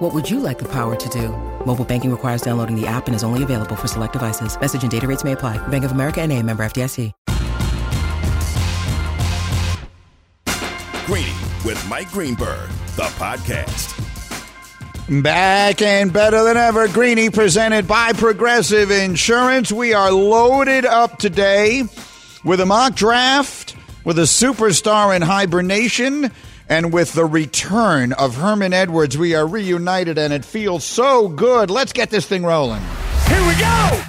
What would you like the power to do? Mobile banking requires downloading the app and is only available for select devices. Message and data rates may apply. Bank of America and a member FDIC. Greeny with Mike Greenberg, the podcast. Back and better than ever, Greeny presented by Progressive Insurance. We are loaded up today with a mock draft, with a superstar in hibernation, and with the return of Herman Edwards. We are reunited and it feels so good. Let's get this thing rolling. Here we go!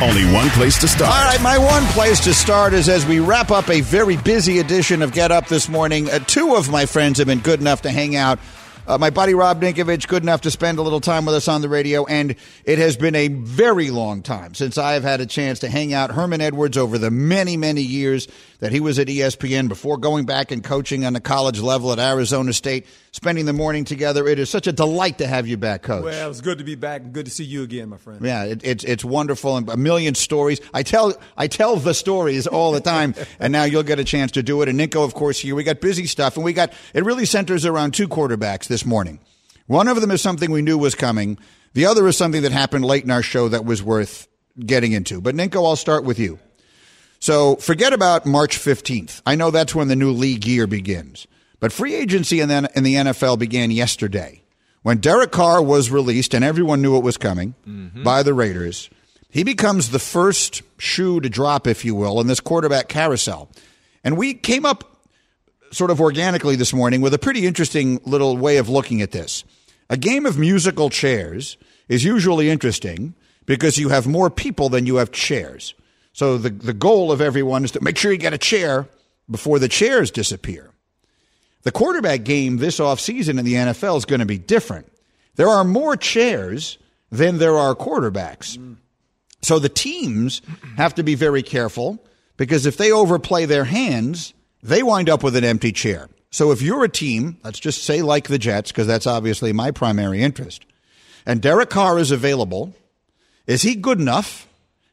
Only one place to start. All right, my one place to start is as we wrap up a very busy edition of Get Up this morning. Uh, two of my friends have been good enough to hang out. Uh, my buddy Rob Ninkovich, good enough to spend a little time with us on the radio, and it has been a very long time since I have had a chance to hang out. Herman Edwards over the many, many years that he was at ESPN before going back and coaching on the college level at Arizona State, spending the morning together. It is such a delight to have you back, Coach. Well, it's good to be back and good to see you again, my friend. Yeah, it, it's it's wonderful and a million stories. I tell I tell the stories all the time, and now you'll get a chance to do it. And Ninko, of course, here we got busy stuff, and we got it really centers around two quarterbacks this morning. One of them is something we knew was coming. The other is something that happened late in our show that was worth getting into. But Ninko, I'll start with you. So forget about March 15th. I know that's when the new league year begins. But free agency in the, in the NFL began yesterday when Derek Carr was released and everyone knew it was coming mm-hmm. by the Raiders. He becomes the first shoe to drop, if you will, in this quarterback carousel. And we came up sort of organically this morning with a pretty interesting little way of looking at this. A game of musical chairs is usually interesting because you have more people than you have chairs. So the, the goal of everyone is to make sure you get a chair before the chairs disappear. The quarterback game this offseason in the NFL is going to be different. There are more chairs than there are quarterbacks. So the teams have to be very careful because if they overplay their hands, they wind up with an empty chair. So if you're a team, let's just say like the Jets, because that's obviously my primary interest, and Derek Carr is available, is he good enough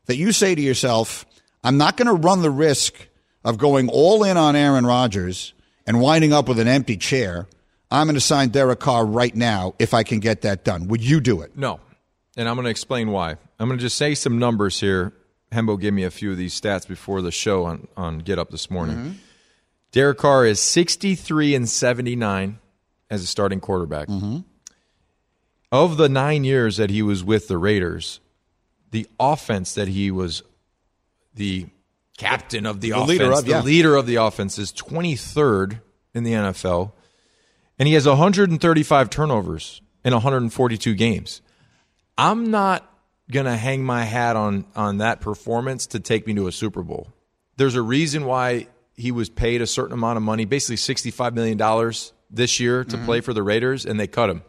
that you say to yourself, I'm not going to run the risk of going all in on Aaron Rodgers and winding up with an empty chair? I'm going to sign Derek Carr right now if I can get that done. Would you do it? No. And I'm going to explain why. I'm going to just say some numbers here. Hembo gave me a few of these stats before the show on, on Get Up this morning. Mm-hmm. Derek Carr is 63 and 79 as a starting quarterback. Mm-hmm. Of the nine years that he was with the Raiders, the offense that he was the captain of the, The offense, leader of, the leader of the offense is 23rd in the NFL, and he has 135 turnovers in 142 games. I'm not gonna hang my hat on on that performance to take me to a Super Bowl. There's a reason why he was paid a certain amount of money, basically 65 million dollars this year to mm-hmm. play for the Raiders, and they cut him.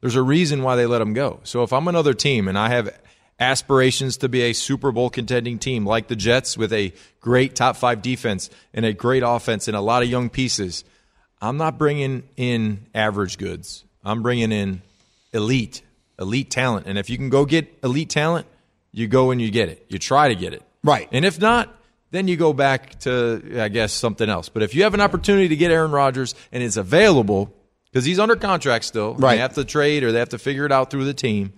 There's a reason why they let him go. So if I'm another team and I have aspirations to be a Super Bowl contending team like the Jets with a great top five defense and a great offense and a lot of young pieces, I'm not bringing in average goods. I'm bringing in elite, elite talent. And if you can go get elite talent, you go and you get it. You try to get it. Right. And if not, then you go back to, I guess, something else. But if you have an opportunity to get Aaron Rodgers and it's available, because he's under contract still, Right. they have to trade or they have to figure it out through the team,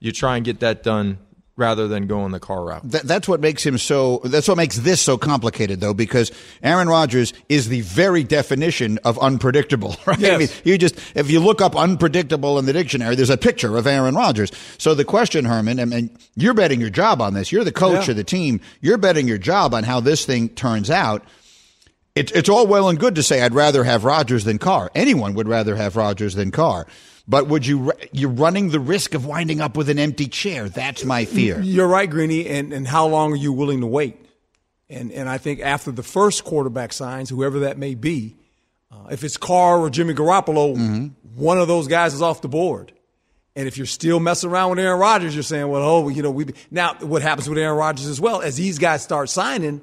you try and get that done rather than going the Carr route. That, that's what makes him so. That's what makes this so complicated, though, because Aaron Rodgers is the very definition of unpredictable. Right? I mean, you just if you look up unpredictable in the dictionary, there's a picture of Aaron Rodgers. So the question, Herman, I mean, you're betting your job on this. You're the coach Yeah. of the team. You're betting your job on how this thing turns out. It's it's all well and good to say I'd rather have Rodgers than Carr. Anyone would rather have Rodgers than Carr. But would you? You're running the risk of winding up with an empty chair. That's my fear. You're right, Greeny. And, and how long are you willing to wait? And, and I think after the first quarterback signs, whoever that may be, uh, if it's Carr or Jimmy Garoppolo, one of those guys is off the board. And if you're still messing around with Aaron Rodgers, you're saying, well, oh, you know, we now what happens with Aaron Rodgers as well as these guys start signing,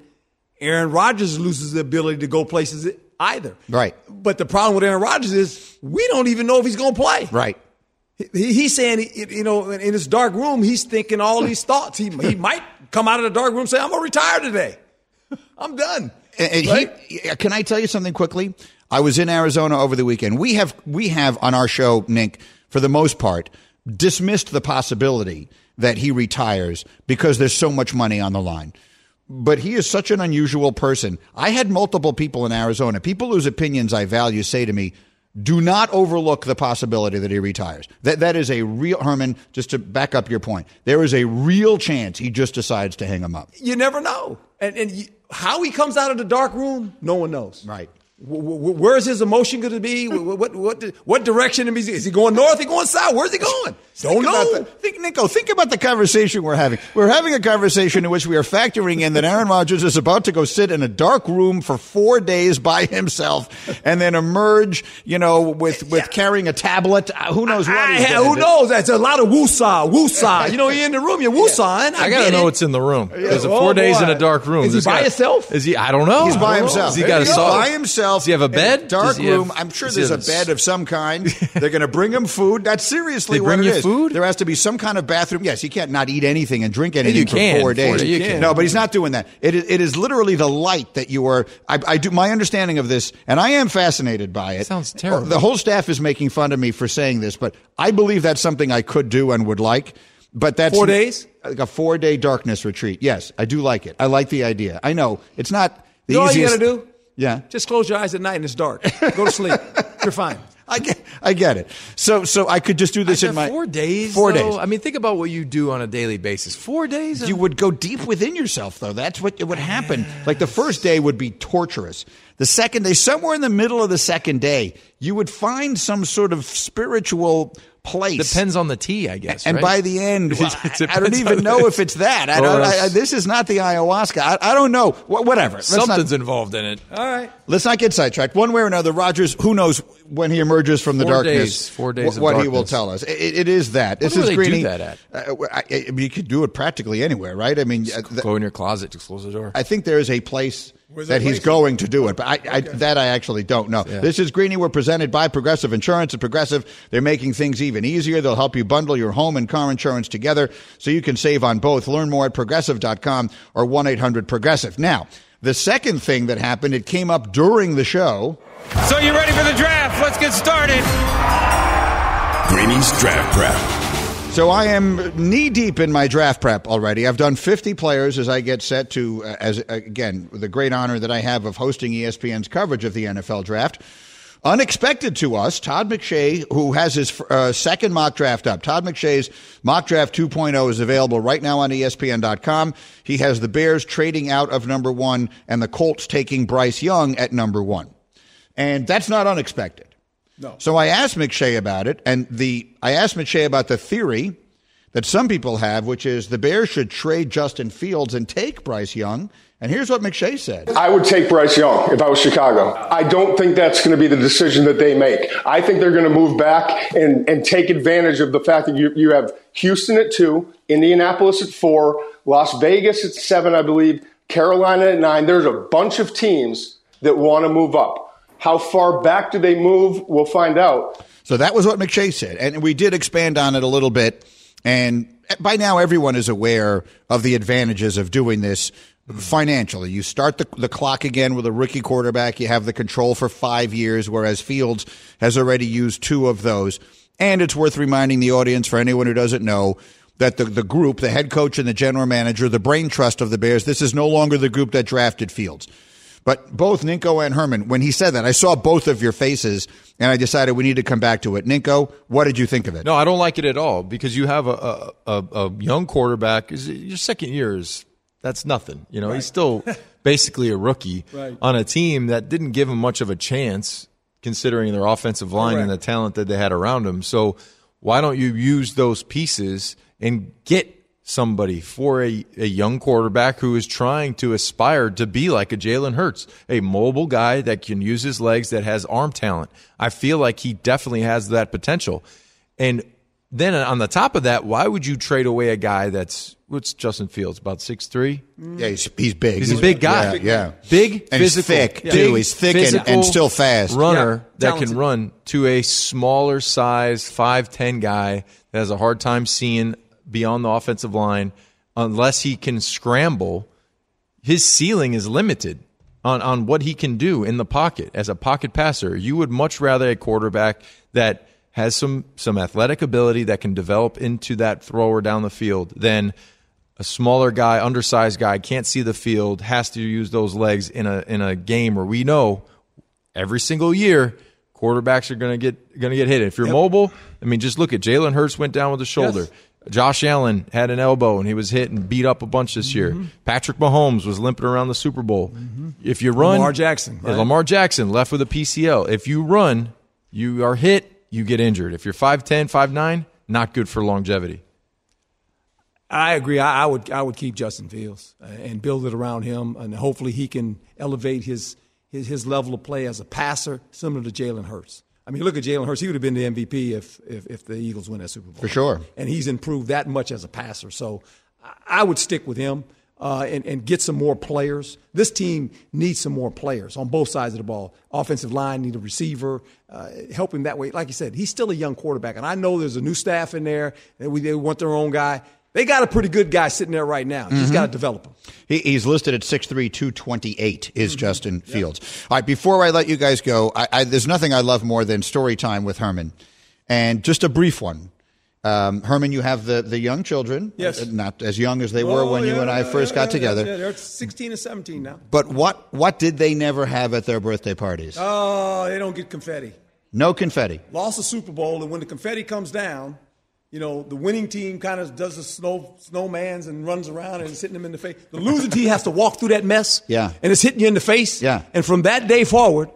Aaron Rodgers loses the ability to go places either. Right. But the problem with Aaron Rodgers is we don't even know if he's going to play. Right. He, he's saying, you know, in his dark room, he's thinking all these thoughts. He, he might come out of the dark room and say, I'm going to retire today. I'm done. And, and Right? he, can I tell you something quickly? I was in Arizona over the weekend. We have we have on our show, Nick, for the most part, dismissed the possibility that he retires because there's so much money on the line. But he is such an unusual person. I had multiple people in Arizona, people whose opinions I value, say to me, do not overlook the possibility that he retires. That that is a real Herman. Just to back up your point, there is a real chance he just decides to hang him up. you never know. And, and you, how he comes out of the dark room, no one knows. Right. W- w- where's his emotion going to be? What, what, what, what direction is he? Is he going north? Is he going south? Where's he going? Don't Think about know. the- think, Nico, think about the conversation we're having. We're having a conversation in which we are factoring in that Aaron Rodgers is about to go sit in a dark room for four days by himself and then emerge, you know, with, with carrying a tablet. Uh, Who knows what I, he's gonna who do. knows? That's a lot of woosah, woosah. You know, you're in the room, you're woosahing. I gotta know it. what's in the room. Is it Oh, four days in a dark room? Is he This by guy- himself? Is he? I don't know. He's by don't know. himself. Has he got a He's saw? by himself. Does he have a bed? dark Does he have- room. I'm sure there's a bed of some kind. They're going to bring him food. That's seriously They what bring it you is. food? There has to be some kind of bathroom. Yes, he can't not eat anything and drink anything you for can. four days. you can. No, but he's not doing that. It is, it is literally the light that you are. I, I do my understanding of this, and I am fascinated by it. Sounds terrible. The whole staff is making fun of me for saying this, but I believe that's something I could do and would like. But that's Four days? like a four day darkness retreat. Yes, I do like it. I like the idea. I know it's not the You know all you easiest. got to do? Yeah. Just close your eyes at night and it's dark. Go to sleep. You're fine. I get, I get it. So, so I could just do this in my four days. Four though? days. I mean, think about what you do on a daily basis. Four days. you would go deep within yourself, though. That's what would happen. Like the first day would be torturous. The second day, somewhere in the middle of the second day, you would find some sort of spiritual place. Depends on the tea, I guess. And right? by the end, well, I, I don't even know if it's that. I don't. Or I, I, this is not the ayahuasca. I, I don't know. Wh- whatever. Let's not- Something's involved in it. All right. Let's not get sidetracked. One way or another, Rodgers. Who knows when he emerges from the Four darkness? days. Four days wh- of What he will tell us. It, it is that. This do is they do Greeny. that at? Uh, I, I mean, you could do it practically anywhere, right? I mean, uh, th- Go in your closet, just close the door. I think there is a place Where's that that he's going to do it, but I, I, that I actually don't know. This is Greeny. We're presented by Progressive Insurance. At Progressive, they're making things even easier. They'll help you bundle your home and car insurance together so you can save on both. Learn more at progressive.com or 1 800 Progressive. Now, the second thing that happened, it came up during the show. So you ready for the draft? Let's get started. Greeny's Draft Prep. So I am knee deep in my draft prep already. I've done 50 players as I get set to, uh, as again, the great honor that I have of hosting ESPN's coverage of the NFL draft. Unexpected to us, Todd McShay, who has his uh, second mock draft up. Todd McShay's mock draft 2.0 is available right now on ESPN.com. He has the Bears trading out of number one and the Colts taking Bryce Young at number one. And that's not unexpected. No. So I asked McShay about it, and the I asked McShay about the theory that some people have, which is the Bears should trade Justin Fields and take Bryce Young. And here's what McShay said. I would take Bryce Young if I was Chicago. I don't think that's going to be the decision that they make. I think they're going to move back and, and take advantage of the fact that you, you have Houston at two, Indianapolis at four, Las Vegas at seven, I believe, Carolina at nine. There's a bunch of teams that want to move up. How far back do they move? We'll find out. So that was what McShay said. And we did expand on it a little bit. And by now, everyone is aware of the advantages of doing this financially. You start the, the clock again with a rookie quarterback. You have the control for five years, whereas Fields has already used two of those. And it's worth reminding the audience, for anyone who doesn't know, that the, the group, the head coach and the general manager, the brain trust of the Bears, this is no longer the group that drafted Fields. But both Ninko and Herman, when he said that, I saw both of your faces and I decided we need to come back to it. Ninko, what did you think of it? No, I don't like it at all because you have a a, a, a young quarterback. Is your second year is that's nothing. You know, he's still basically a rookie Right. on a team that didn't give him much of a chance, considering their offensive line and the talent that they had around him. So why don't you use those pieces and get somebody for a, a young quarterback who is trying to aspire to be like a Jalen Hurts, a mobile guy that can use his legs, that has arm talent. I feel like he definitely has that potential. And then on the top of that, why would you trade away a guy that's what's Justin Fields? About six three. Yeah, he's, he's big. He's a big guy. Yeah, yeah. Big, And he's thick, big, too. He's thick and- and still fast. Runner Yeah, that can run to a smaller size five ten guy that has a hard time seeing beyond the offensive line unless he can scramble. His ceiling is limited on, on what he can do in the pocket as a pocket passer. You would much rather a quarterback that has some some athletic ability that can develop into that thrower down the field than a smaller guy, undersized guy, can't see the field, has to use those legs in a in a game where we know every single year quarterbacks are going to get going to get hit. If you're mobile, I mean, just look at Jalen Hurts went down with a shoulder. Yes. Josh Allen had an elbow and he was hit and beat up a bunch this year. Mm-hmm. Patrick Mahomes was limping around the Super Bowl. If you run, Lamar Jackson, right? Lamar Jackson left with a PCL. If you run, you are hit, you get injured. If you're 5'10", 5'9", not good for longevity. I agree. I, I would I would keep Justin Fields uh, and build it around him, and hopefully he can elevate his his, his level of play as a passer, similar to Jalen Hurts. I mean, look at Jalen Hurts. He would have been the MVP if, if if the Eagles win that Super Bowl For sure. And he's improved that much as a passer. So I- would stick with him uh, and and get some more players. This team needs some more players on both sides of the ball. Offensive line need a receiver. Uh, help him that way. Like you said, he's still a young quarterback, and I know there's a new staff in there. And we they want their own guy. They got a pretty good guy sitting there right now. Just got to develop him. He, he's listed at 6'3", 228 is Justin Fields. All right, before I let you guys go, I, I, there's nothing I love more than story time with Herman. And just a brief one. Um, Herman, you have the, the young children. Yes. uh, Not as young as they were when you and I first got together. Yeah, they're 16 and 17 now. But what, what did they never have at their birthday parties? Oh, they don't get confetti. No confetti. Lost the Super Bowl, and when the confetti comes down, you know, the winning team kind of does the snow snowmans and runs around and it's hitting them in the face. The losing team has to walk through that mess. Yeah. And it's hitting you in the face. Yeah. And from that day forward,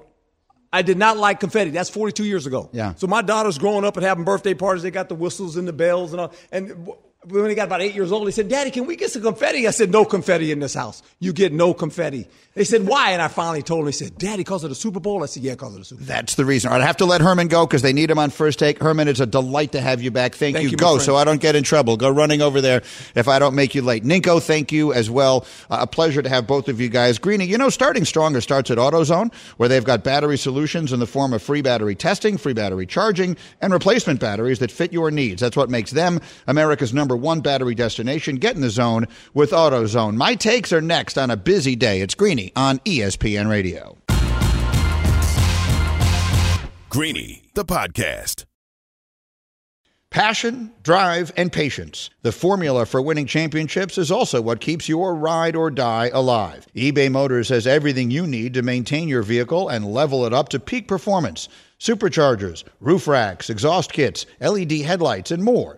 I did not like confetti. That's 42 years ago. Yeah. So my daughter's growing up and having birthday parties. They got the whistles and the bells and all. And when he got about eight years old, he said, Daddy, can we get some confetti? I said, No confetti in this house. You get no confetti. They said, Why? And I finally told them, He said, Daddy, because of the Super Bowl? I said, Yeah, because of the Super Bowl. That's the reason. All right, I have to let Herman go because they need him on first take. Herman, it's a delight to have you back. Thank, Thank you. you, Go friend. so I don't get in trouble. Go running over there if I don't make you late. Ninko, thank you as well. Uh, a pleasure to have both of you guys. Greeny, you know, starting stronger starts at AutoZone, where they've got battery solutions in the form of free battery testing, free battery charging, and replacement batteries that fit your needs. That's what makes them America's number one battery destination. Get in the zone with AutoZone. My takes are next on a busy day. It's Greeny on ESPN Radio. Greeny, the podcast. Passion, drive, and patience. The formula for winning championships is also what keeps your ride or die alive. eBay Motors has everything you need to maintain your vehicle and level it up to peak performance. Superchargers, roof racks, exhaust kits, LED headlights, and more.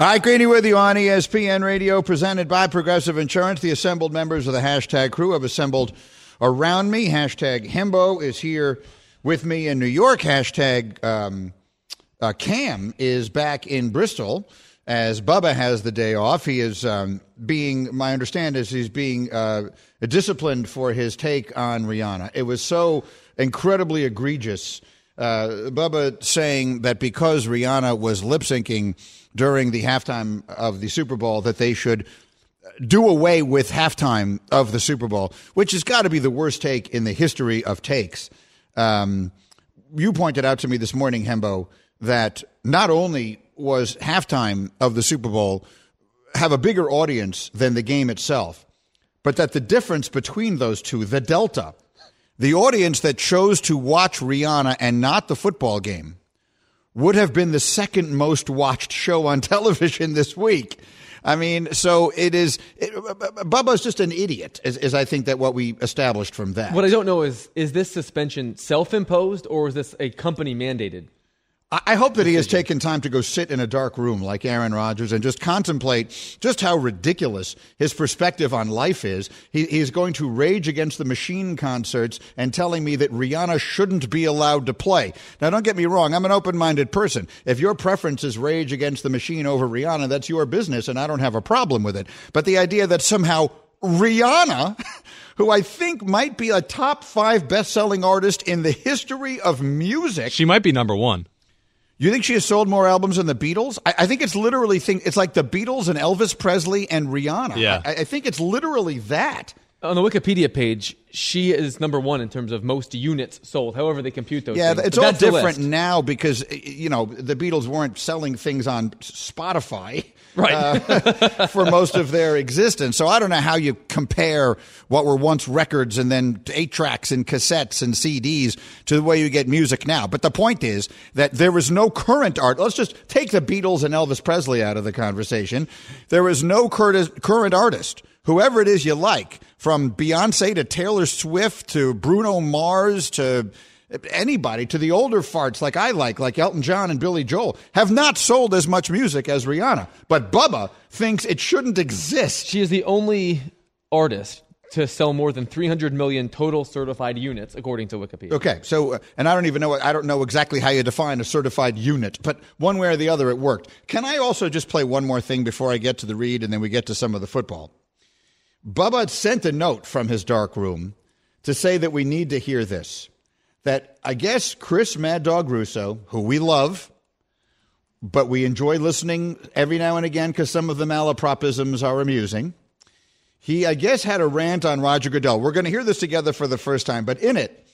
All right, Greeny with you on ESPN Radio, presented by Progressive Insurance. The assembled members of the hashtag crew have assembled around me. Hashtag Hembo is here with me in New York. Hashtag um, uh, Cam is back in Bristol as Bubba has the day off. He is um, being, my understanding is he's being uh, disciplined for his take on Rihanna. It was so incredibly egregious. Uh, Bubba saying that because Rihanna was lip syncing during the halftime of the Super Bowl, that they should do away with halftime of the Super Bowl, which has got to be the worst take in the history of takes. Um, you pointed out to me this morning, Hembo, that not only was halftime of the Super Bowl have a bigger audience than the game itself, but that the difference between those two, the delta, the audience that chose to watch Rihanna and not the football game, would have been the second most watched show on television this week. I mean, so it is. It, Bubba's just an idiot, is, is I think that what we established from that. What I don't know is is this suspension self imposed or is this a company mandated? I hope that he has taken time to go sit in a dark room like Aaron Rodgers and just contemplate just how ridiculous his perspective on life is. He, he's going to rage against the machine concerts and telling me that Rihanna shouldn't be allowed to play. Now, don't get me wrong. I'm an open minded person. If your preference is rage against the machine over Rihanna, that's your business, and I don't have a problem with it. But the idea that somehow Rihanna, who I think might be a top five best selling artist in the history of music, She might be number one. You think she has sold more albums than the Beatles? I, I think it's literally thing. It's like the Beatles and Elvis Presley and Rihanna. Yeah. I, I think it's literally that. On the Wikipedia page, she is number one in terms of most units sold, however they compute those. Yeah, things. it's But all different now because you know the Beatles weren't selling things on Spotify. Right. uh, for most of their existence. So I don't know how you compare what were once records and then eight tracks and cassettes and CDs to the way you get music now. But the point is that there was no current art. Let's just take the Beatles and Elvis Presley out of the conversation. There was no curtis- current artist, whoever it is you like, from Beyonce to Taylor Swift to Bruno Mars to anybody to the older farts like I like, like Elton John and Billy Joel, have not sold as much music as Rihanna. But Bubba thinks it shouldn't exist. She is the only artist to sell more than 300 million total certified units, according to Wikipedia. Okay, so uh, and I don't even know I don't know exactly how you define a certified unit, but one way or the other it worked. Can I also just play one more thing before I get to the read and then we get to some of the football? Bubba sent a note from his dark room to say that we need to hear this. That I guess Chris Mad Dog Russo, who we love, but we enjoy listening every now and again because some of the malapropisms are amusing. He, I guess, had a rant on Roger Goodell. We're going to hear this together for the first time, but in it,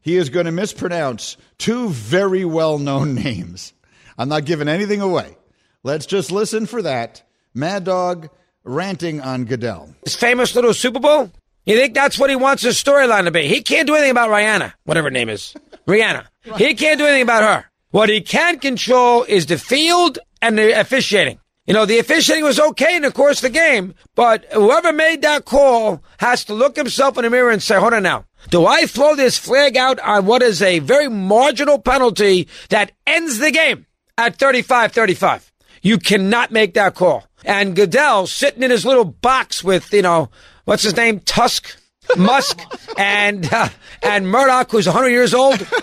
he is going to mispronounce two very well known names. I'm not giving anything away. Let's just listen for that. Mad Dog ranting on Goodell. his famous little Super Bowl? You think that's what he wants his storyline to be? He can't do anything about Rihanna, whatever her name is. Rihanna. He can't do anything about her. What he can control is the field and the officiating. You know, the officiating was okay in the course of the game, but whoever made that call has to look himself in the mirror and say, hold on now. Do I throw this flag out on what is a very marginal penalty that ends the game at 35 35? You cannot make that call. And Goodell sitting in his little box with, you know, what's his name? Tusk, Musk, and uh, and Murdoch, who's 100 years old.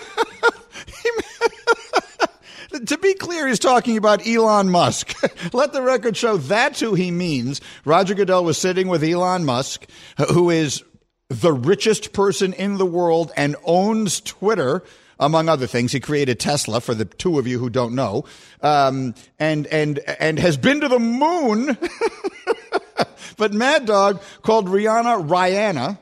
To be clear, he's talking about Elon Musk. Let the record show that's who he means. Roger Goodell was sitting with Elon Musk, who is the richest person in the world and owns Twitter. Among other things, he created Tesla. For the two of you who don't know, um, and and and has been to the moon. but Mad Dog called Rihanna Rhiannon,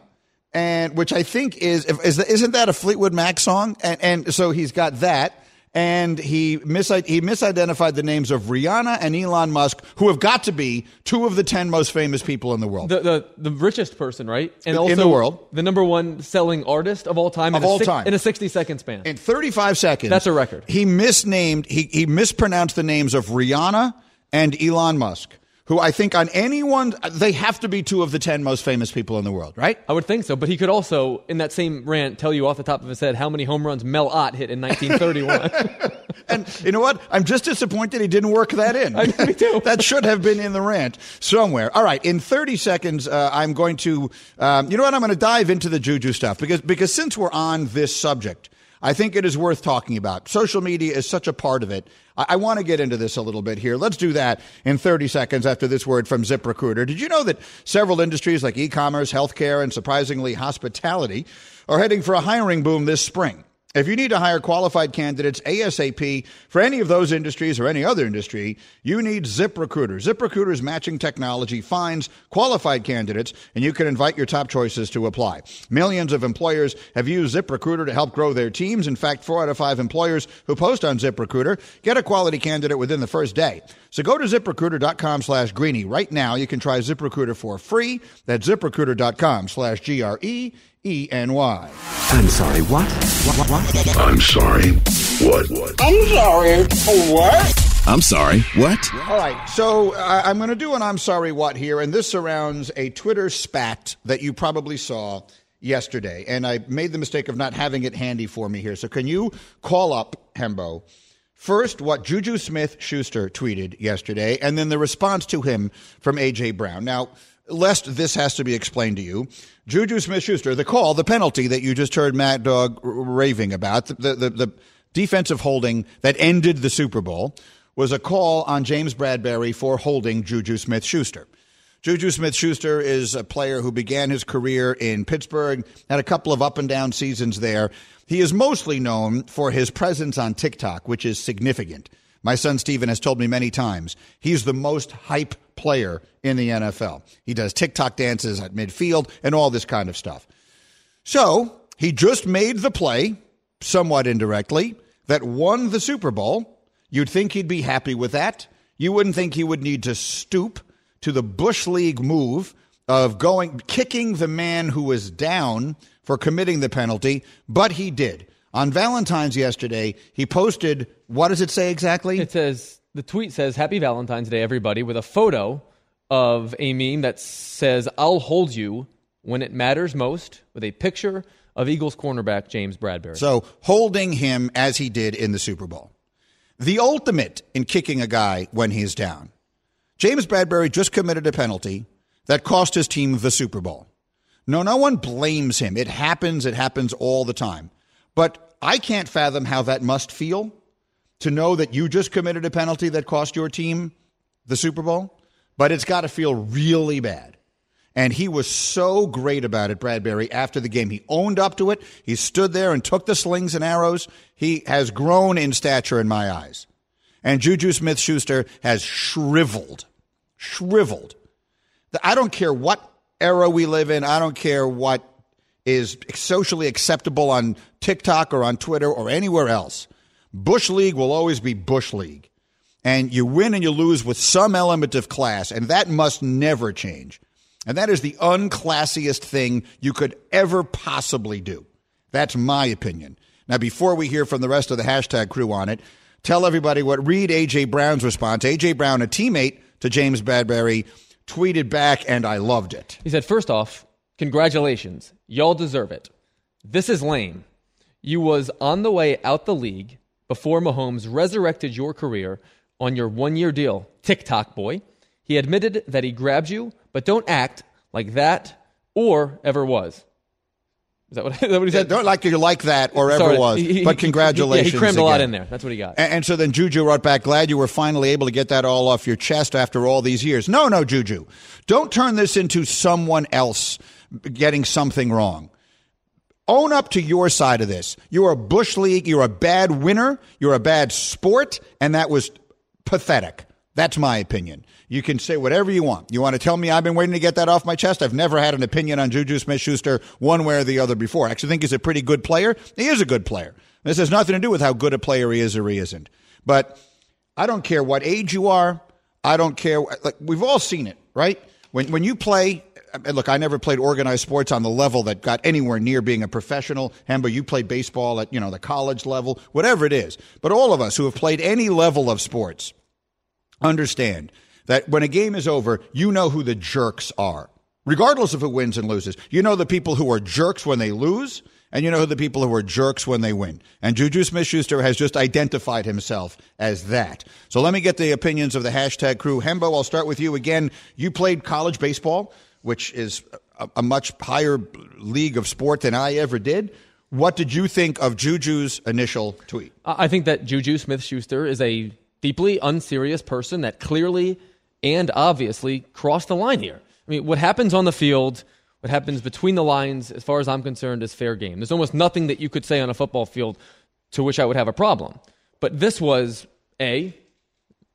and which I think is is isn't that a Fleetwood Mac song? And and so he's got that. And he mis- he misidentified the names of Rihanna and Elon Musk, who have got to be two of the ten most famous people in the world. The, the the richest person, right? And In also the world. the number one selling artist of all time, Of in a all six- time. in a 60 second span. in 35 seconds. That's a record. He misnamed, he, he mispronounced the names of Rihanna and Elon Musk, who I think on anyone, they have to be two of the 10 most famous people in the world, right? I would think so, but he could also, in that same rant, tell you off the top of his head how many home runs Mel Ott hit in 1931. and you know what? I'm just disappointed he didn't work that in. I, me too. that should have been in the rant somewhere. All right, in 30 seconds, uh, I'm going to, um, you know what? I'm going to dive into the Juju stuff because because since we're on this subject, I think it is worth talking about. Social media is such a part of it. I, I want to get into this a little bit here. Let's do that in 30 seconds after this word from ZipRecruiter. Did you know that several industries like e-commerce, healthcare, and surprisingly hospitality are heading for a hiring boom this spring? If you need to hire qualified candidates ASAP for any of those industries or any other industry, you need ZipRecruiter. ZipRecruiter's matching technology finds qualified candidates, and you can invite your top choices to apply. Millions of employers have used ZipRecruiter to help grow their teams. In fact, four out of five employers who post on ZipRecruiter get a quality candidate within the first day. So go to ziprecruiter.com slash greeny. Right now, you can try ZipRecruiter for free. That's ziprecruiter.com slash G R E E N Y. I'm sorry, what? What, what, what? I'm sorry. What? What? I'm sorry. What? I'm sorry. What? All right. So uh, I'm going to do an I'm sorry what here, and this surrounds a Twitter spat that you probably saw yesterday. And I made the mistake of not having it handy for me here. So can you call up Hembo? First, what Juju Smith Schuster tweeted yesterday, and then the response to him from AJ Brown. Now, lest this has to be explained to you, Juju Smith Schuster, the call, the penalty that you just heard Mad Dog raving about, the, the, the defensive holding that ended the Super Bowl, was a call on James Bradberry for holding Juju Smith Schuster. Juju Smith Schuster is a player who began his career in Pittsburgh, had a couple of up and down seasons there. He is mostly known for his presence on TikTok, which is significant. My son Steven has told me many times he's the most hype player in the NFL. He does TikTok dances at midfield and all this kind of stuff. So he just made the play, somewhat indirectly, that won the Super Bowl. You'd think he'd be happy with that. You wouldn't think he would need to stoop to the Bush League move of going kicking the man who was down for committing the penalty, but he did. On Valentine's yesterday, he posted what does it say exactly? It says the tweet says Happy Valentine's Day everybody with a photo of a meme that says I'll hold you when it matters most with a picture of Eagles cornerback James Bradberry. So, holding him as he did in the Super Bowl. The ultimate in kicking a guy when he's down. James Bradberry just committed a penalty that cost his team the Super Bowl. No, no one blames him. It happens. It happens all the time. But I can't fathom how that must feel to know that you just committed a penalty that cost your team the Super Bowl. But it's got to feel really bad. And he was so great about it, Bradberry, after the game. He owned up to it. He stood there and took the slings and arrows. He has grown in stature in my eyes. And Juju Smith Schuster has shriveled. Shriveled. I don't care what era we live in. I don't care what is socially acceptable on TikTok or on Twitter or anywhere else. Bush League will always be Bush League. And you win and you lose with some element of class, and that must never change. And that is the unclassiest thing you could ever possibly do. That's my opinion. Now, before we hear from the rest of the hashtag crew on it, tell everybody what read A.J. Brown's response. A.J. Brown, a teammate to James Bradberry, tweeted back, and I loved it. He said, First off, congratulations. Y'all deserve it. This is lame. You was on the way out the league before Mahomes resurrected your career on your one year deal. TikTok boy. He admitted that he grabbed you, but don't act like that or ever was. Is that what, is that what he said? Yeah, don't like you like that or ever Sorry, was. he- he- but congratulations. Yeah, he crammed a lot in there. That's what he got. And, and so then Juju wrote back, glad you were finally able to get that all off your chest after all these years. No, no, Juju. Don't turn this into someone else getting something wrong. Own up to your side of this. You're a Bush League. You're a bad winner. You're a bad sport. And that was pathetic. That's my opinion. You can say whatever you want. You want to tell me I've been waiting to get that off my chest? I've never had an opinion on Juju Smith Schuster one way or the other before. I actually think he's a pretty good player. He is a good player. This has nothing to do with how good a player he is or he isn't. But I don't care what age you are. I don't care. Like we've all seen it, right? When when you play, look, I never played organized sports on the level that got anywhere near being a professional. Hembo, you played baseball at you know the college level, whatever it is. But all of us who have played any level of sports understand that when a game is over, you know who the jerks are, regardless of who wins and loses. You know the people who are jerks when they lose, and you know the people who are jerks when they win. And Juju Smith Schuster has just identified himself as that. So let me get the opinions of the hashtag crew. Hembo, I'll start with you again. You played college baseball, which is a, a much higher league of sport than I ever did. What did you think of Juju's initial tweet? I think that Juju Smith Schuster is a deeply unserious person that clearly and obviously crossed the line here. I mean, what happens on the field what happens between the lines, as far as I'm concerned, is fair game. There's almost nothing that you could say on a football field to which I would have a problem. But this was A,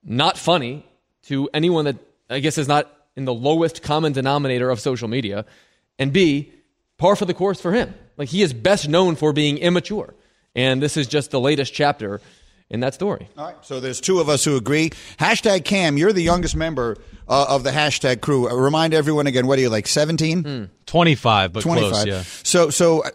not funny to anyone that I guess is not in the lowest common denominator of social media, and B, par for the course for him. Like he is best known for being immature. And this is just the latest chapter in that story. All right. So there's two of us who agree. Hashtag Cam, you're the youngest member uh, of the hashtag crew. Uh, remind everyone again, what are you like, 17? Mm. 25, but 25. close, yeah. So, so uh,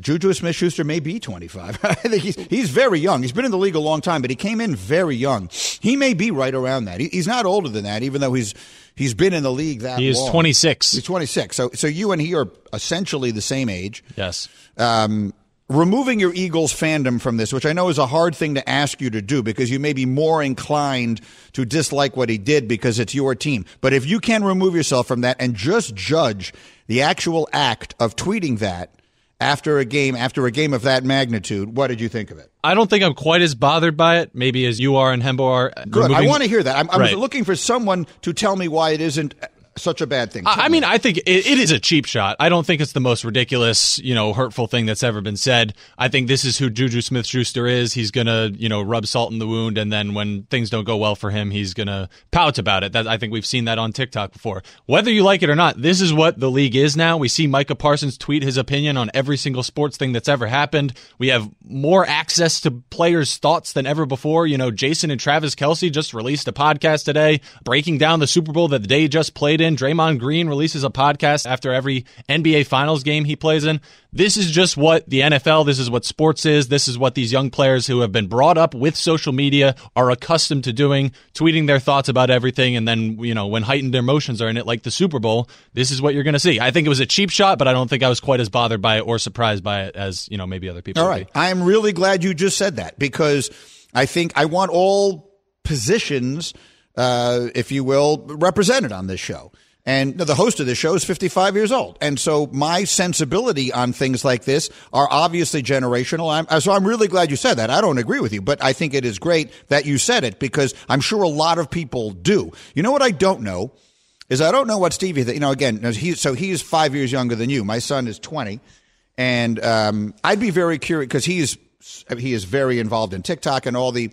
Juju Smith Schuster may be 25. I think he's, he's very young. He's been in the league a long time, but he came in very young. He may be right around that. He, he's not older than that, even though he's he's been in the league that he is long. 26. He's 26. So, so you and he are essentially the same age. Yes. Um, removing your Eagles fandom from this, which I know is a hard thing to ask you to do because you may be more inclined to dislike what he did because it's your team. But if you can remove yourself from that and just judge the actual act of tweeting that after a game, after a game of that magnitude, what did you think of it? I don't think I'm quite as bothered by it, maybe as you are and Hembo are. Good. Removing... I want to hear that. I'm, I'm right. looking for someone to tell me why it isn't such a bad thing. I, mean, I think it, it is a cheap shot. I don't think it's the most ridiculous, you know, hurtful thing that's ever been said. I think this is who Juju Smith Schuster is. He's gonna, you know, rub salt in the wound, and then when things don't go well for him, he's gonna pout about it. That I think we've seen that on TikTok before. Whether you like it or not, this is what the league is now. We see Micah Parsons tweet his opinion on every single sports thing that's ever happened. We have more access to players' thoughts than ever before. You know, Jason and Travis Kelce just released a podcast today breaking down the Super Bowl that they just played in. Draymond Green releases a podcast after every NBA Finals game he plays in. This is just what the NFL, this is what sports is. This is what these young players who have been brought up with social media are accustomed to doing, tweeting their thoughts about everything. And then, you know, when heightened emotions are in it, like the Super Bowl, this is what you're going to see. I think it was a cheap shot, but I don't think I was quite as bothered by it or surprised by it as, you know, maybe other people. All right. I'm really glad you just said that because I think I want all positions, uh, if you will, represented on this show. And the host of this show is 55 years old. And so my sensibility on things like this are obviously generational. I'm, so I'm really glad you said that. I don't agree with you, but I think it is great that you said it because I'm sure a lot of people do. You know what I don't know is I don't know what Stevie, you know, again, he, so he's five years younger than you. My son is 20. And um, I'd be very curious because he's he is very involved in TikTok and all the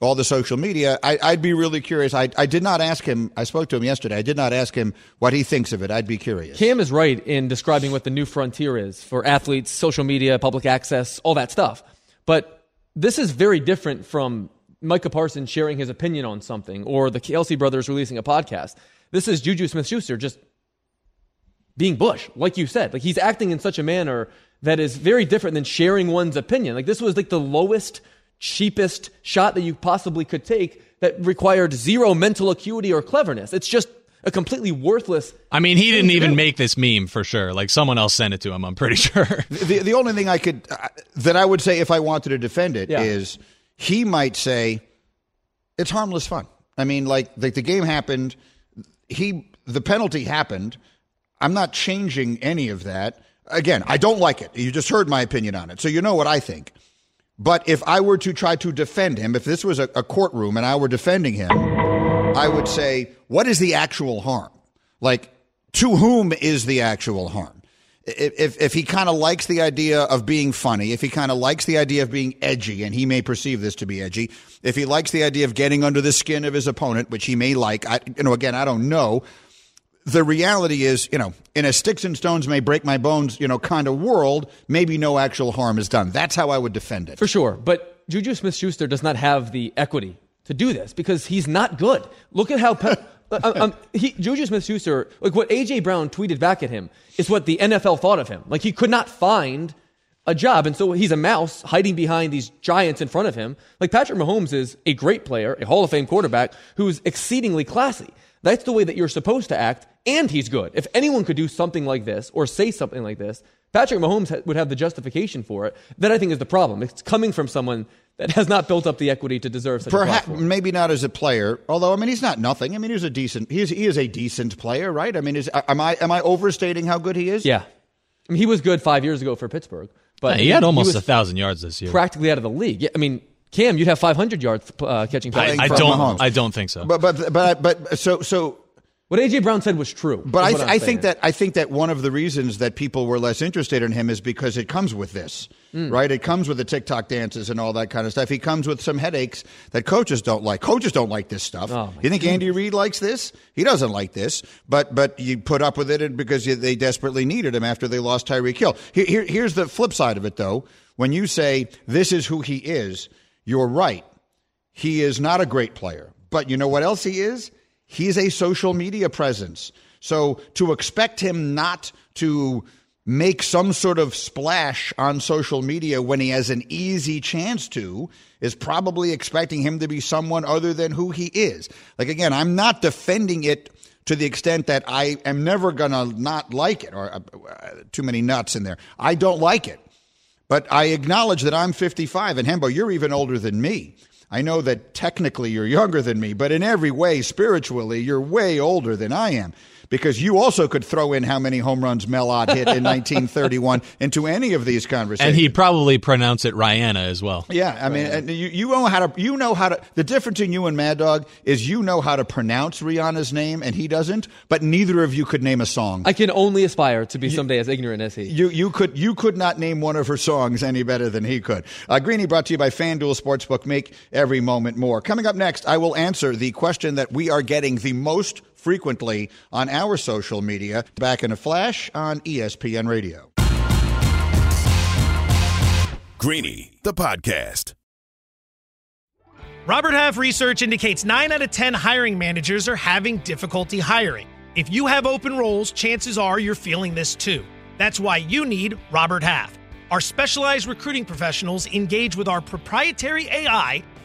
all the social media. I, would be really curious. I, I did not ask him. I spoke to him yesterday. I did not ask him what he thinks of it. I'd be curious. Cam is right in describing what the new frontier is for athletes, social media, public access, all that stuff. But this is very different from Micah Parsons sharing his opinion on something or the Kelce brothers releasing a podcast. This is Juju Smith Schuster just being Bush, like you said. Like he's acting in such a manner that is very different than sharing one's opinion. Like this was like the lowest cheapest shot that you possibly could take that required zero mental acuity or cleverness. It's just a completely worthless. I mean, he didn't even make this meme for sure. Like someone else sent it to him. I'm pretty sure. the the only thing I could uh, that I would say if I wanted to defend it yeah. is he might say it's harmless fun. I mean, like like the game happened. He the penalty happened. I'm not changing any of that. Again, I don't like it. You just heard my opinion on it, so you know what I think. But if I were to try to defend him, if this was a, a courtroom and I were defending him, I would say, what is the actual harm? Like, to whom is the actual harm? If, if he kind of likes the idea of being funny, if he kind of likes the idea of being edgy, and he may perceive this to be edgy, if he likes the idea of getting under the skin of his opponent, which he may like, I, you know, again, I don't know, the reality is, you know, in a sticks and stones may break my bones, you know, kind of world, maybe no actual harm is done. That's how I would defend it. For sure. But Juju Smith Schuster does not have the equity to do this because he's not good. Look at how. Pe- uh, um, he, Juju Smith Schuster, like what A.J. Brown tweeted back at him, is what the NFL thought of him. Like he could not find a job. And so he's a mouse hiding behind these giants in front of him. Like Patrick Mahomes is a great player, a Hall of Fame quarterback who's exceedingly classy. That's the way that you're supposed to act, and he's good. If anyone could do something like this or say something like this, Patrick Mahomes ha- would have the justification for it. That I think is the problem. It's coming from someone that has not built up the equity to deserve such Perhaps a platform. maybe not as a player, although I mean he's not nothing. I mean he's a decent. He is, he is a decent player, right? I mean, is am I am I overstating how good he is? Yeah, I mean he was good five years ago for Pittsburgh, but he had almost was a thousand yards this year. practically out of the league. Yeah, I mean Cam, you'd have 500 yards uh, catching I, passes. I from don't. Mahomes. I don't think so. But but but but so so What AJ Brown said was true. But I, what I'm think that I think that one of the reasons that people were less interested in him is because it comes with this, Hmm. right? It comes with the TikTok dances and all that kind of stuff. He comes with some headaches that coaches don't like. Coaches don't like this stuff. Oh, you think Andy Reid likes this? He doesn't like this, but but you put up with it because you, they desperately needed him after they lost Tyreek Hill. Here, here, here's the flip side of it, though. When you say this is who he is, you're right. He is not a great player. But you know what else he is? He's a social media presence. So to expect him not to make some sort of splash on social media when he has an easy chance to is probably expecting him to be someone other than who he is. Like again, I'm not defending it to the extent that I am never going to not like it or uh, uh, too many nuts in there. I don't like it. But I acknowledge that I'm 55, and Hembo, you're even older than me. I know that technically you're younger than me, but in every way, spiritually, you're way older than I am. Because you also could throw in how many home runs Mel Ott hit in 1931 into any of these conversations. and he'd probably pronounce it Rhiannon as well. Yeah, I mean, and you, you know how to you know how to. The difference in you and Mad Dog is you know how to pronounce Rihanna's name, and he doesn't. But neither of you could name a song. I can only aspire to be someday as ignorant as he. You you could you could not name one of her songs any better than he could. Uh, Greeny brought to you by FanDuel Sportsbook. Make every moment more. Coming up next, I will answer the question that we are getting the most frequently on our social media. Back in a flash on ESPN Radio. Greeny, the podcast. Robert Half research indicates 9 out of 10 hiring managers are having difficulty hiring. If you have open roles, chances are you're feeling this too. That's why you need Robert Half. Our specialized recruiting professionals engage with our proprietary AI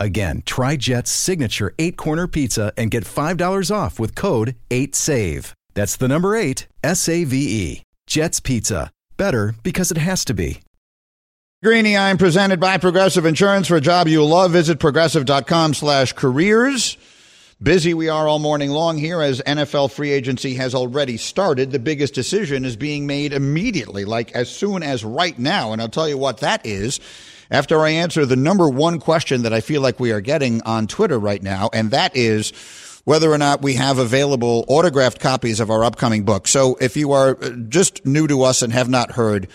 Again, try Jet's signature eight corner pizza and get $5 off with code 8SAVE. That's the number eight, S A V E. Jet's Pizza. Better because it has to be. Greeny, I'm presented by Progressive Insurance. For a job you love, visit progressive.com slash careers. Busy we are all morning long here as NFL free agency has already started. The biggest decision is being made immediately, like as soon as right now. And I'll tell you what that is after I answer the number one question that I feel like we are getting on Twitter right now, and that is whether or not we have available autographed copies of our upcoming book. So if you are just new to us and have not heard,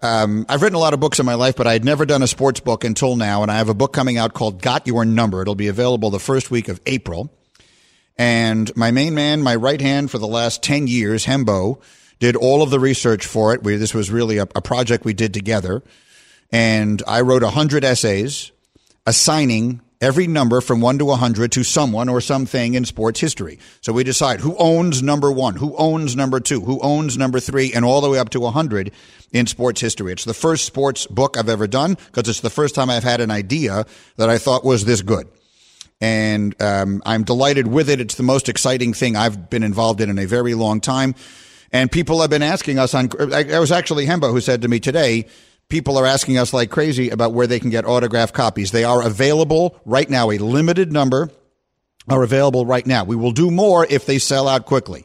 um, I've written a lot of books in my life, but I had never done a sports book until now, and I have a book coming out called Got Your Number. It'll be available the first week of April. And my main man, my right hand for the last 10 years, Hembo, did all of the research for it. We, this was really a, a project we did together. And I wrote 100 essays assigning every number from 1 to 100 to someone or something in sports history. So we decide who owns number 1, who owns number 2, who owns number 3 and all the way up to 100 in sports history. It's the first sports book I've ever done because it's the first time I've had an idea that I thought was this good. And um, I'm delighted with it. It's the most exciting thing I've been involved in in a very long time. And people have been asking us on, it was actually Hembo who said to me today, people are asking us like crazy about where they can get autographed copies. They are available right now. A limited number are available right now. We will do more if they sell out quickly.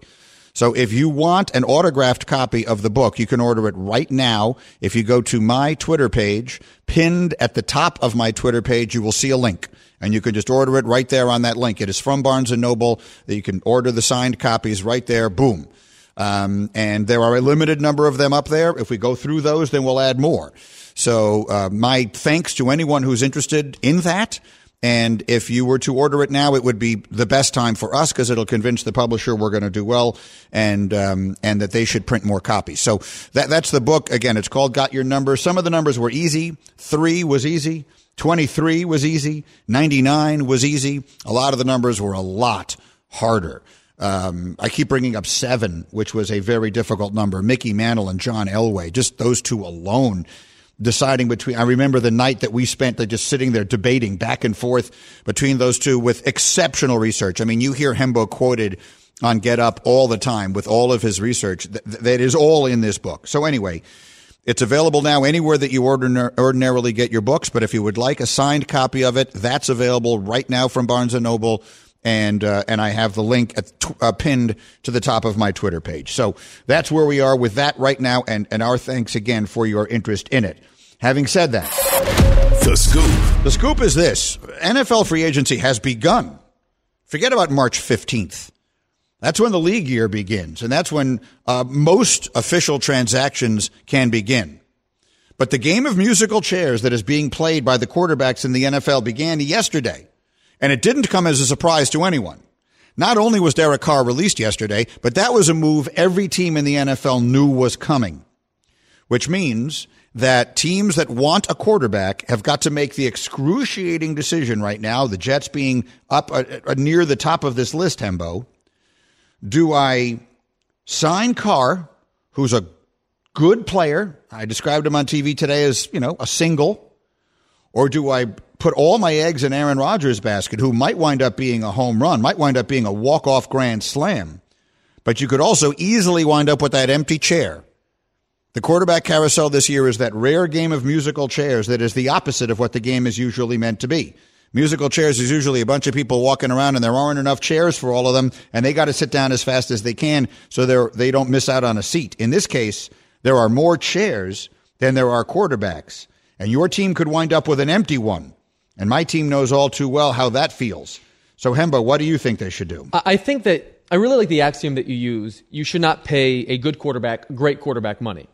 So if you want an autographed copy of the book, you can order it right now. If you go to my Twitter page, pinned at the top of my Twitter page, you will see a link and you can just order it right there on that link. It is from Barnes and Noble that you can order the signed copies right there. Boom. Um, and there are a limited number of them up there. If we go through those, then we'll add more. So, uh, my thanks to anyone who's interested in that. And if you were to order it now, it would be the best time for us because it'll convince the publisher we're going to do well and um, and that they should print more copies. So that that's the book. Again, it's called Got Your Number. Some of the numbers were easy. Three was easy. Twenty three was easy. Ninety nine was easy. A lot of the numbers were a lot harder. Um, I keep bringing up seven, which was a very difficult number. Mickey Mantle and John Elway, just those two alone, deciding between. I remember the night that we spent just sitting there debating back and forth between those two with exceptional research. I mean, you hear Hembo quoted on Get Up all the time with all of his research. That is all in this book. So anyway, it's available now anywhere that you ordinarily get your books. But if you would like a signed copy of it, that's available right now from Barnes and Noble and uh, and I have the link at, uh, pinned to the top of my Twitter page. So that's where we are with that right now, and and our thanks again for your interest in it. Having said that, the scoop. The scoop is this: NFL free agency has begun. Forget about March fifteenth. That's when the league year begins, and that's when uh, most official transactions can begin. But the game of musical chairs that is being played by the quarterbacks in the NFL began yesterday. And it didn't come as a surprise to anyone. Not only was Derek Carr released yesterday, but that was a move every team in the NFL knew was coming, which means that teams that want a quarterback have got to make the excruciating decision right now, the Jets being up uh, uh, near the top of this list, Hembo. Do I sign Carr, who's a good player? I described him on TV today as, you know, a single. Or do I put all my eggs in Aaron Rodgers' basket, who might wind up being a home run, might wind up being a walk-off grand slam. But you could also easily wind up with that empty chair. The quarterback carousel this year is that rare game of musical chairs that is the opposite of what the game is usually meant to be. Musical chairs is usually a bunch of people walking around and there aren't enough chairs for all of them and they got to sit down as fast as they can so they're, they don't miss out on a seat. In this case, there are more chairs than there are quarterbacks and your team could wind up with an empty one. And my team knows all too well how that feels. So, Hembo, what do you think they should do? I think that I really like the axiom that you use. You should not pay a good quarterback great quarterback money.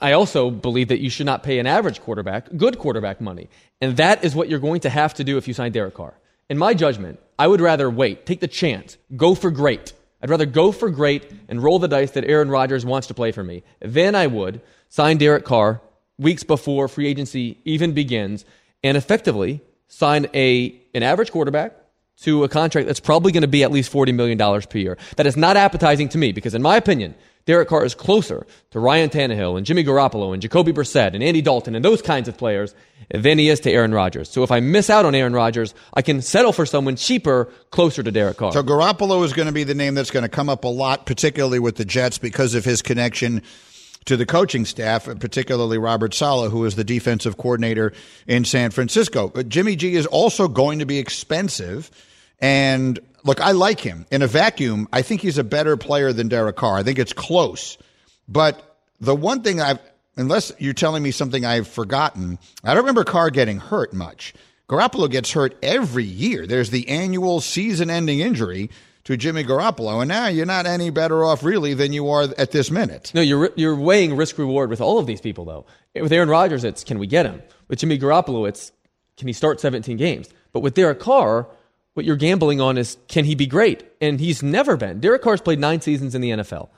I also believe that you should not pay an average quarterback good quarterback money. And that is what you're going to have to do if you sign Derek Carr. In my judgment, I would rather wait, take the chance, go for great. I'd rather go for great and roll the dice that Aaron Rodgers wants to play for me than I would sign Derek Carr weeks before free agency even begins and effectively sign a an average quarterback to a contract that's probably going to be at least $40 million per year. That is not appetizing to me because, in my opinion, Derek Carr is closer to Ryan Tannehill and Jimmy Garoppolo and Jacoby Brissett and Andy Dalton and those kinds of players than he is to Aaron Rodgers. So if I miss out on Aaron Rodgers, I can settle for someone cheaper, closer to Derek Carr. So Garoppolo is going to be the name that's going to come up a lot, particularly with the Jets because of his connection to the coaching staff, particularly Robert Saleh, who is the defensive coordinator in San Francisco. But Jimmy G is also going to be expensive. And look, I like him. In a vacuum, I think he's a better player than Derek Carr. I think it's close. But the one thing I've, unless you're telling me something I've forgotten, I don't remember Carr getting hurt much. Garoppolo gets hurt every year. There's the annual season ending injury to Jimmy Garoppolo, and now you're not any better off really than you are at this minute. No, you're you're weighing risk reward with all of these people though. With Aaron Rodgers, it's can we get him? With Jimmy Garoppolo, it's can he start 17 games? But with Derek Carr, what you're gambling on is can he be great? And he's never been. Derek Carr's played nine seasons in the NFL.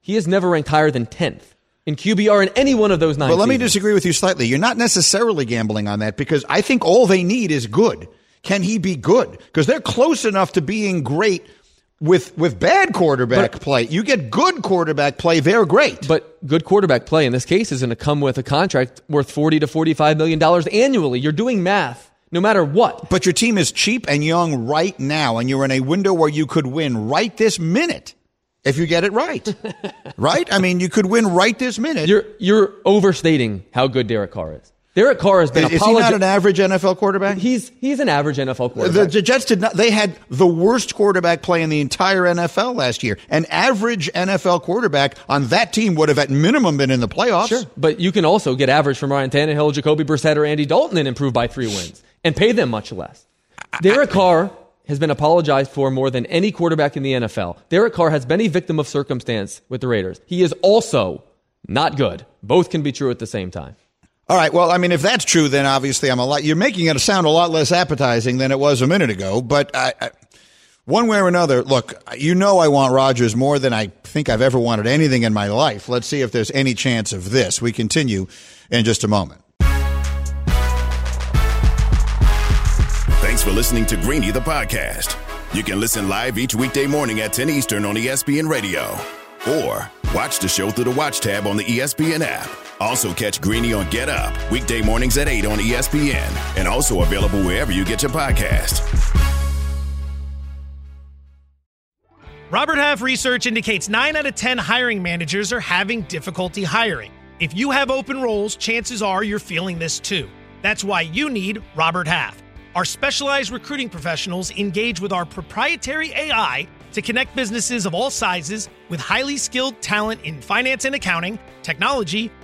he has never ranked higher than 10th in QBR in any one of those nine. But let me disagree with you slightly. You're not necessarily gambling on that because I think all they need is good. Can he be good? Because they're close enough to being great with with bad quarterback But- play. You get good quarterback play, they're great. But good quarterback play in this case is going to come with a contract worth 40 to 45 million dollars annually. You're doing math no matter what. But your team is cheap and young right now, and you're in a window where you could win right this minute if you get it right. right? I mean, you could win right this minute. You're you're overstating how good Derek Carr is. Derek Carr has been is, is he not an average NFL quarterback? He's he's an average NFL The, quarterback. the Jets did not. They had the worst quarterback play in the entire NFL last year. An average NFL quarterback on that team would have, at minimum, been in the playoffs. Sure, but you can also get average from Ryan Tannehill, Jacoby Brissett, or Andy Dalton and improve by three wins and pay them much less. Derek Carr has been apologized for more than any quarterback in the NFL. Derek Carr has been a victim of circumstance with the Raiders. He is also not good. Both can be true at the same time. All right. Well, I mean, if that's true, then obviously I'm a lot. You're making it sound a lot less appetizing than it was a minute ago. But I, I, one way or another, look, you know, I want Rodgers more than I think I've ever wanted anything in my life. Let's see if there's any chance of this. We continue in just a moment. Thanks for listening to Greeny the podcast. You can listen live each weekday morning at 10 Eastern on ESPN Radio. Or watch the show through the Watch tab on the ESPN app. Also catch Greeny on Get Up, weekday mornings at 8 on ESPN. And also available wherever you get your podcast. Robert Half research indicates 9 out of 10 hiring managers are having difficulty hiring. If you have open roles, chances are you're feeling this too. That's why you need Robert Half. Our specialized recruiting professionals engage with our proprietary AI to connect businesses of all sizes with highly skilled talent in finance and accounting, technology,